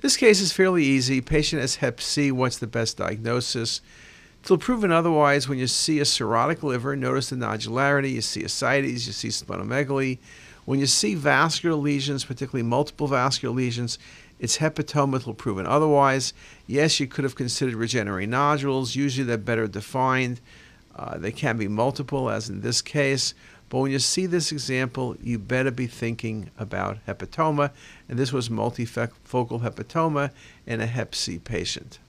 This case is fairly easy. Patient has hep C. What's the best diagnosis? Till proven otherwise, when you see a cirrhotic liver, notice the nodularity, you see ascites, you see splenomegaly. When you see vascular lesions, particularly multiple vascular lesions, it's hepatoma till proven otherwise. Yes, you could have considered regenerating nodules. Usually they're better defined. Uh, they can be multiple, as in this case. But when you see this example, you better be thinking about hepatoma. And this was multifocal hepatoma in a hep C patient.